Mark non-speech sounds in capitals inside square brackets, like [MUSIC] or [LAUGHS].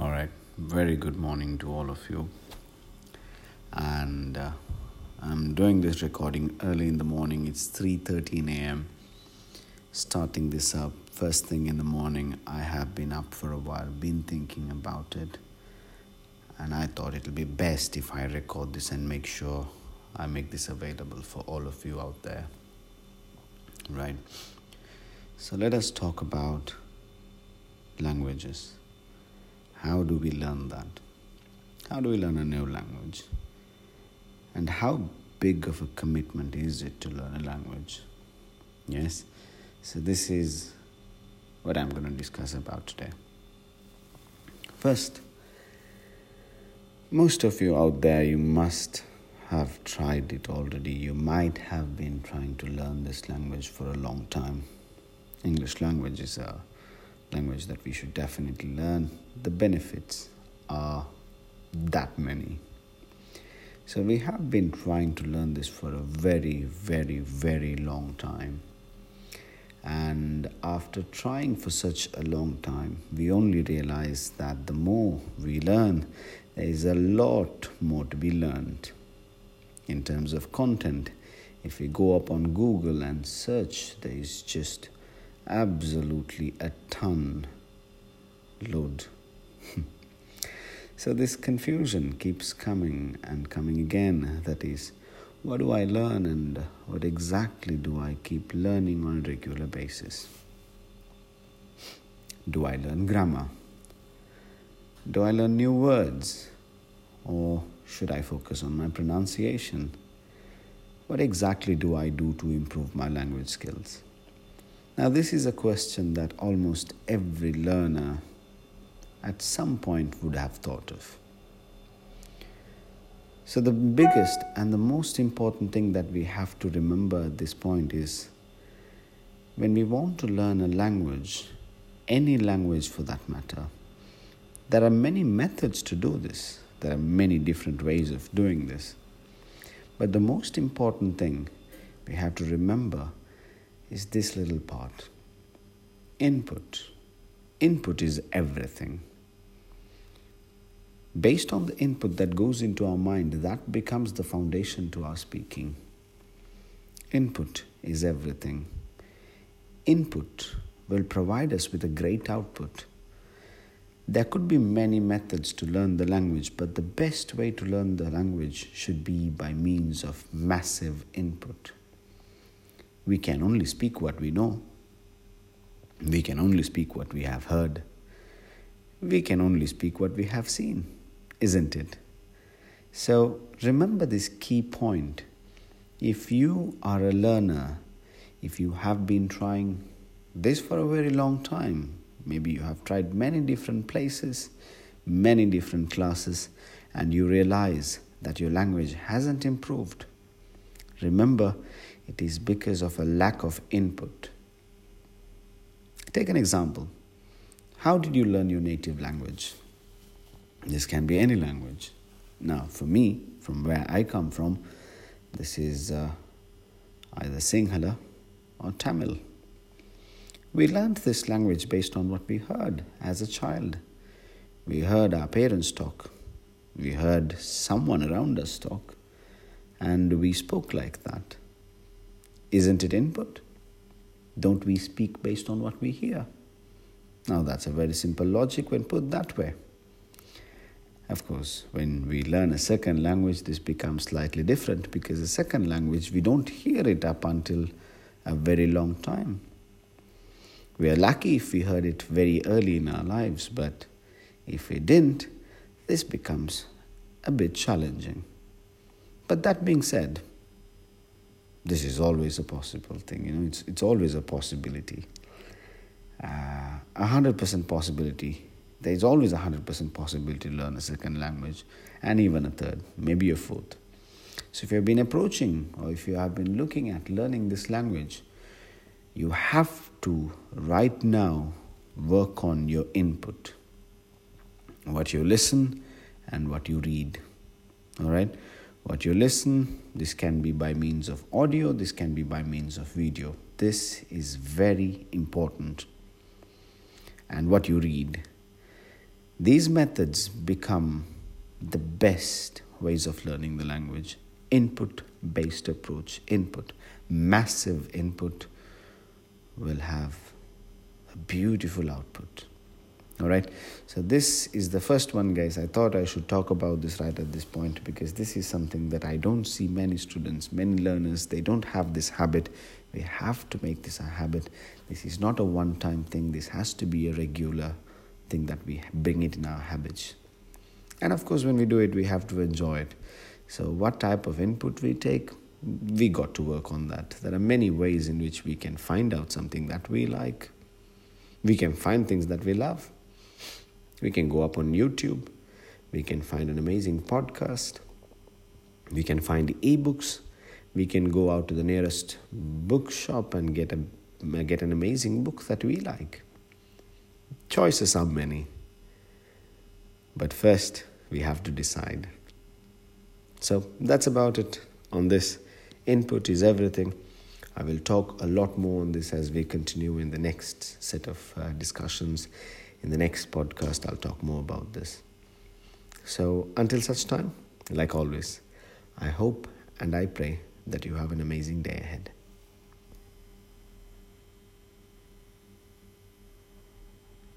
All right. Very good morning to all of you. And uh, I'm doing this recording early in the morning. It's 3:13 a.m. Starting this up first thing in the morning. I have been up for a while, been thinking about it, and I thought it'll be best if I record this and make sure I make this available for all of you out there. Right. So let us talk about languages. How do we learn that? How do we learn a new language? And how big of a commitment is it to learn a language? Yes? So, this is what I'm going to discuss about today. First, most of you out there, you must have tried it already. You might have been trying to learn this language for a long time. English language is a language that we should definitely learn. The benefits are that many. So, we have been trying to learn this for a very, very, very long time. And after trying for such a long time, we only realize that the more we learn, there is a lot more to be learned in terms of content. If we go up on Google and search, there is just absolutely a ton load. [LAUGHS] so this confusion keeps coming and coming again. That is, what do I learn and what exactly do I keep learning on a regular basis? Do I learn grammar? Do I learn new words? Or should I focus on my pronunciation? What exactly do I do to improve my language skills? Now, this is a question that almost every learner at some point would have thought of. So, the biggest and the most important thing that we have to remember at this point is when we want to learn a language, any language for that matter, there are many methods to do this. There are many different ways of doing this. But the most important thing we have to remember is this little part input. Input is everything. Based on the input that goes into our mind, that becomes the foundation to our speaking. Input is everything. Input will provide us with a great output. There could be many methods to learn the language, but the best way to learn the language should be by means of massive input. We can only speak what we know. We can only speak what we have heard. We can only speak what we have seen, isn't it? So remember this key point. If you are a learner, if you have been trying this for a very long time, maybe you have tried many different places, many different classes, and you realize that your language hasn't improved, remember it is because of a lack of input. Take an example. How did you learn your native language? This can be any language. Now, for me, from where I come from, this is uh, either Sinhala or Tamil. We learned this language based on what we heard as a child. We heard our parents talk, we heard someone around us talk, and we spoke like that. Isn't it input? Don't we speak based on what we hear? Now, that's a very simple logic when put that way. Of course, when we learn a second language, this becomes slightly different because a second language, we don't hear it up until a very long time. We are lucky if we heard it very early in our lives, but if we didn't, this becomes a bit challenging. But that being said, this is always a possible thing, you know, it's, it's always a possibility. Uh, a hundred percent possibility. There is always a hundred percent possibility to learn a second language and even a third, maybe a fourth. So if you have been approaching or if you have been looking at learning this language, you have to right now work on your input. What you listen and what you read. All right? What you listen, this can be by means of audio, this can be by means of video. This is very important. And what you read. These methods become the best ways of learning the language. Input based approach, input, massive input will have a beautiful output. All right, so this is the first one, guys. I thought I should talk about this right at this point because this is something that I don't see many students, many learners, they don't have this habit. We have to make this a habit. This is not a one time thing, this has to be a regular thing that we bring it in our habits. And of course, when we do it, we have to enjoy it. So, what type of input we take, we got to work on that. There are many ways in which we can find out something that we like. We can find things that we love. We can go up on YouTube. We can find an amazing podcast. We can find ebooks. We can go out to the nearest bookshop and get a get an amazing book that we like. Choices are many. But first, we have to decide. So that's about it on this. Input is everything. I will talk a lot more on this as we continue in the next set of uh, discussions. In the next podcast, I'll talk more about this. So until such time, like always, I hope and I pray that you have an amazing day ahead.